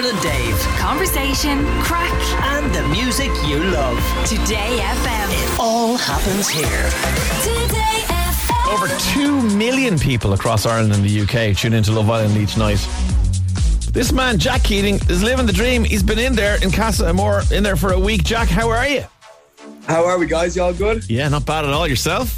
Dermot and Dave. Conversation, crack, And the music you love. Today FM. It All happens here. Today FM. Over 2 million people across Ireland and the UK tune into Love Island each night. This man, Jack Keating, is living the dream. He's been in there in Casa Amor, in there for a week. Jack, how are you? How are we, guys? Y'all good? Yeah, not bad at all. Yourself?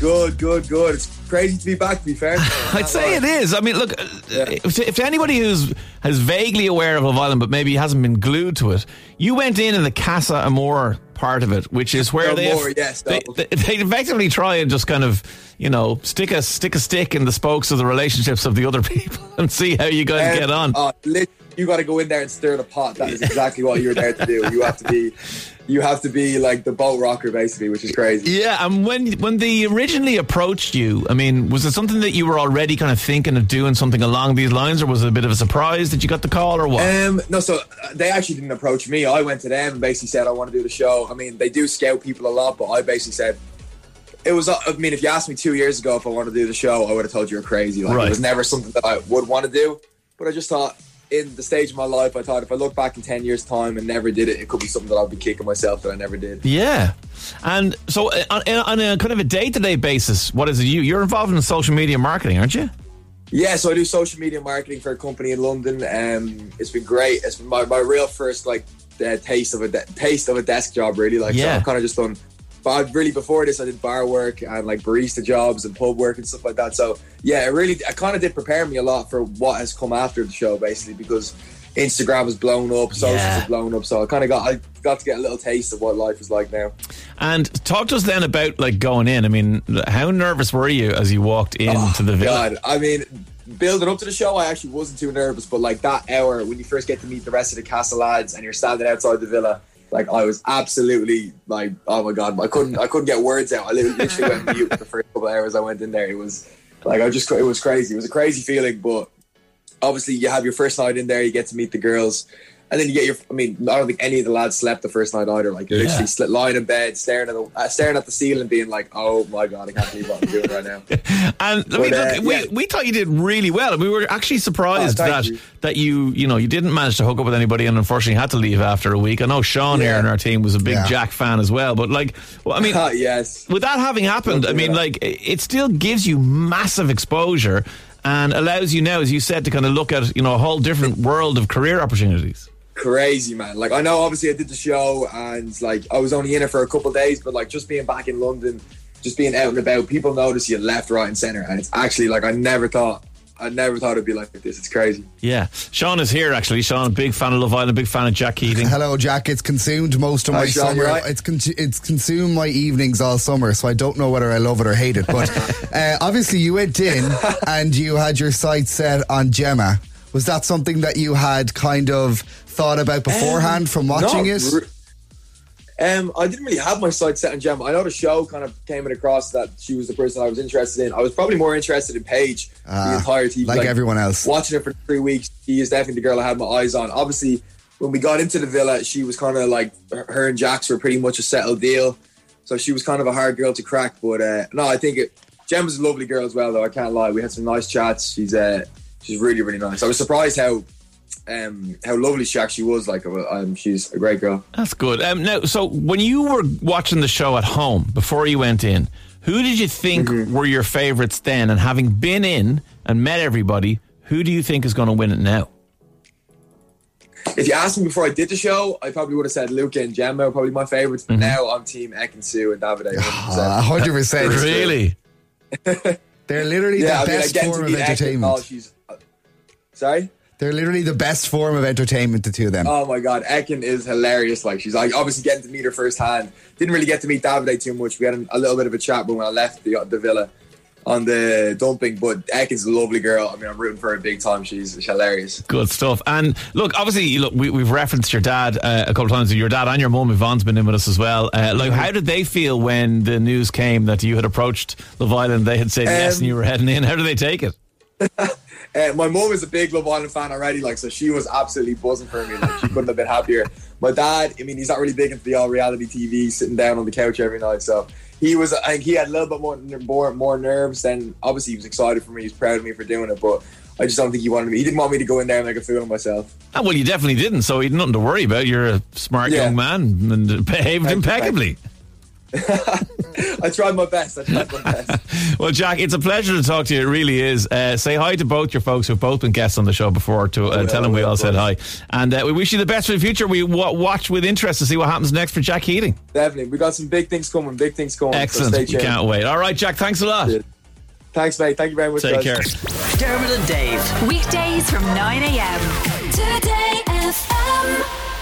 Good, good, good. It's crazy to be back. To be fair, I'd say it is. I mean, look, uh, if, if anybody who's who's vaguely aware of Love Island, but maybe hasn't been glued to it, you went in in the Casa Amor part of it, which is where they, Amor, yes, they, they they effectively try and just kind of you know stick a stick a stick in the spokes of the relationships of the other people and see how you guys Um, get on. Uh, lit- you got to go in there and stir the pot. That is exactly what you're there to do. You have to be, you have to be like the boat rocker, basically, which is crazy. Yeah, and when when they originally approached you, I mean, was it something that you were already kind of thinking of doing something along these lines, or was it a bit of a surprise that you got the call, or what? Um, no, so uh, they actually didn't approach me. I went to them and basically said I want to do the show. I mean, they do scout people a lot, but I basically said it was. uh, I mean, if you asked me two years ago if I wanted to do the show, I would have told you you're crazy. Like Right. it was never something that I would want to do. But I just thought, in the stage of my life, I thought if I look back in ten years' time and never did it, it could be something that I'd be kicking myself that I never did. Yeah, and so uh, on, on a kind of a day to day basis, what is it? You you're involved in social media marketing, aren't you? Yeah, so I do social media marketing for a company in London. Um, it's been great. It's been my, my real first like uh, taste of a de- taste of a desk job, really. Like, Yeah. so I've kind of just done. But I really before this, I did bar work and like barista jobs and pub work and stuff like that. So yeah, it really, I kind of did prepare me a lot for what has come after the show, basically, because Instagram has blown up, socials Yeah. have blown up. So I kind of got, I got to get a little taste of what life is like now. And talk to us then about like going in. I mean, how nervous were you as you walked oh, into the villa? Oh, God, I mean, building up to the show, I actually wasn't too nervous, but like that hour when you first get to meet the rest of the castle lads and you're standing outside the villa, like I was absolutely like, oh my god, I couldn't, I couldn't get words out. I literally went mute the first couple of hours I went in there. It was like I just, it was crazy. It was a crazy feeling, but obviously you have your first night in there, you get to meet the girls. And then you get your. I mean, I don't think any of the lads slept the first night either. Like, you're Yeah. literally lying in bed, staring at the uh, staring at the ceiling, being like, "Oh my god, I can't believe what I'm doing right now." And I mean, uh, look, we, yeah. we thought you did really well. We were actually surprised Oh, that you. that you you know you didn't manage to hook up with anybody and unfortunately had to leave after a week. I know Sean here Yeah. in our team was a big. Jack fan as well, but like, well, I mean, Ah, yes. with that having happened, I mean, Yeah. like, it still gives you massive exposure and allows you now, as you said, to kind of look at you know a whole different world of career opportunities. Crazy man like i know obviously i did the show and like i was only in it for a couple of days but like just being back in london just being out and about people notice you left right and center and it's actually like i never thought i never thought it'd be like this it's crazy Yeah, Sean is here actually. Sean, big fan of Love Island, big fan of Jack Keating. Hello, Jack. It's consumed most of Hi, my Sean, summer. right? It's con- it's consumed my evenings all summer, so I don't know whether I love it or hate it. But uh, obviously, you went in and you had your sights set on Gemma. Was that something that you had kind of thought about beforehand from watching it? re- um, I didn't really have my sights set on Gemma. I know the show kind of came across that she was the person I was interested in. I was probably more interested in Paige Ah, the entire TV. like everyone else. Watching her for three weeks, she is definitely the girl I had my eyes on. Obviously, when we got into the villa, she was kind of like her her and Jacques were pretty much a settled deal. So she was kind of a hard girl to crack. But uh, no, I think it, Gemma's a lovely girl as well, though. I can't lie. We had some nice chats. She's uh, she's really really nice. I was surprised how um, how lovely she actually was. Like, um, she's a great girl. That's good. Um, now, so when you were watching the show at home before you went in, who did you think Mm-hmm. were your favourites then? And having been in and met everybody, who do you think is going to win it now? If you asked me before I did the show, I probably would have said Luca and Gemma are probably my favorites. Mm-hmm. But now I'm team Ekin-Su and Davide. 100%. Ah, hundred percent. Really? They're literally yeah, the I best get to form of meet Ek and entertainment. She's sorry. They're literally the best form of entertainment. The two of them. Oh my god, Ekin is hilarious. Like she's like obviously getting to meet her firsthand. Didn't really get to meet Davide too much. We had a little bit of a chat when I left the, the villa on the dumping. But Ekin's a lovely girl. I mean, I'm rooting for her big time. She's, she's hilarious. Good stuff. And look, obviously, look, we, we've referenced your dad uh, a couple of times. Your dad and your mum, Yvonne's been in with us as well. Uh, like, how did they feel when the news came that you had approached Love Island? They had said yes, Um, and you were heading in. How did they take it? Uh, my mom is a big Love Island fan already, like so she was absolutely buzzing for me. Like she couldn't have been happier. My dad, I mean, he's not really big into the all reality TV, sitting down on the couch every night. So he was, I think he had a little bit more more more nerves. Then obviously he was excited for me. He's proud of me for doing it. But I just don't think he wanted me. He didn't want me to go in there and make a fool of myself. Ah, well, you definitely didn't, so he had nothing to worry about. You're a smart Yeah. young man and behaved Thank you, impeccably. I tried my best. I tried my best. Well, Jack, it's a pleasure to talk to you. It really is. Uh, say hi to both your folks who've both been guests on the show before. To uh, will, tell them we all said hi, and uh, we wish you the best for the future. We wa watch with interest to see what happens next for Jack Keating. Definitely, we got some big things coming. Big things coming. Excellent. So we can't wait. All right, Jack. Thanks a lot. Thanks, mate. Thank you very much. Take guys. care. Dermot and Dave. Weekdays from 9 a.m. Today FM.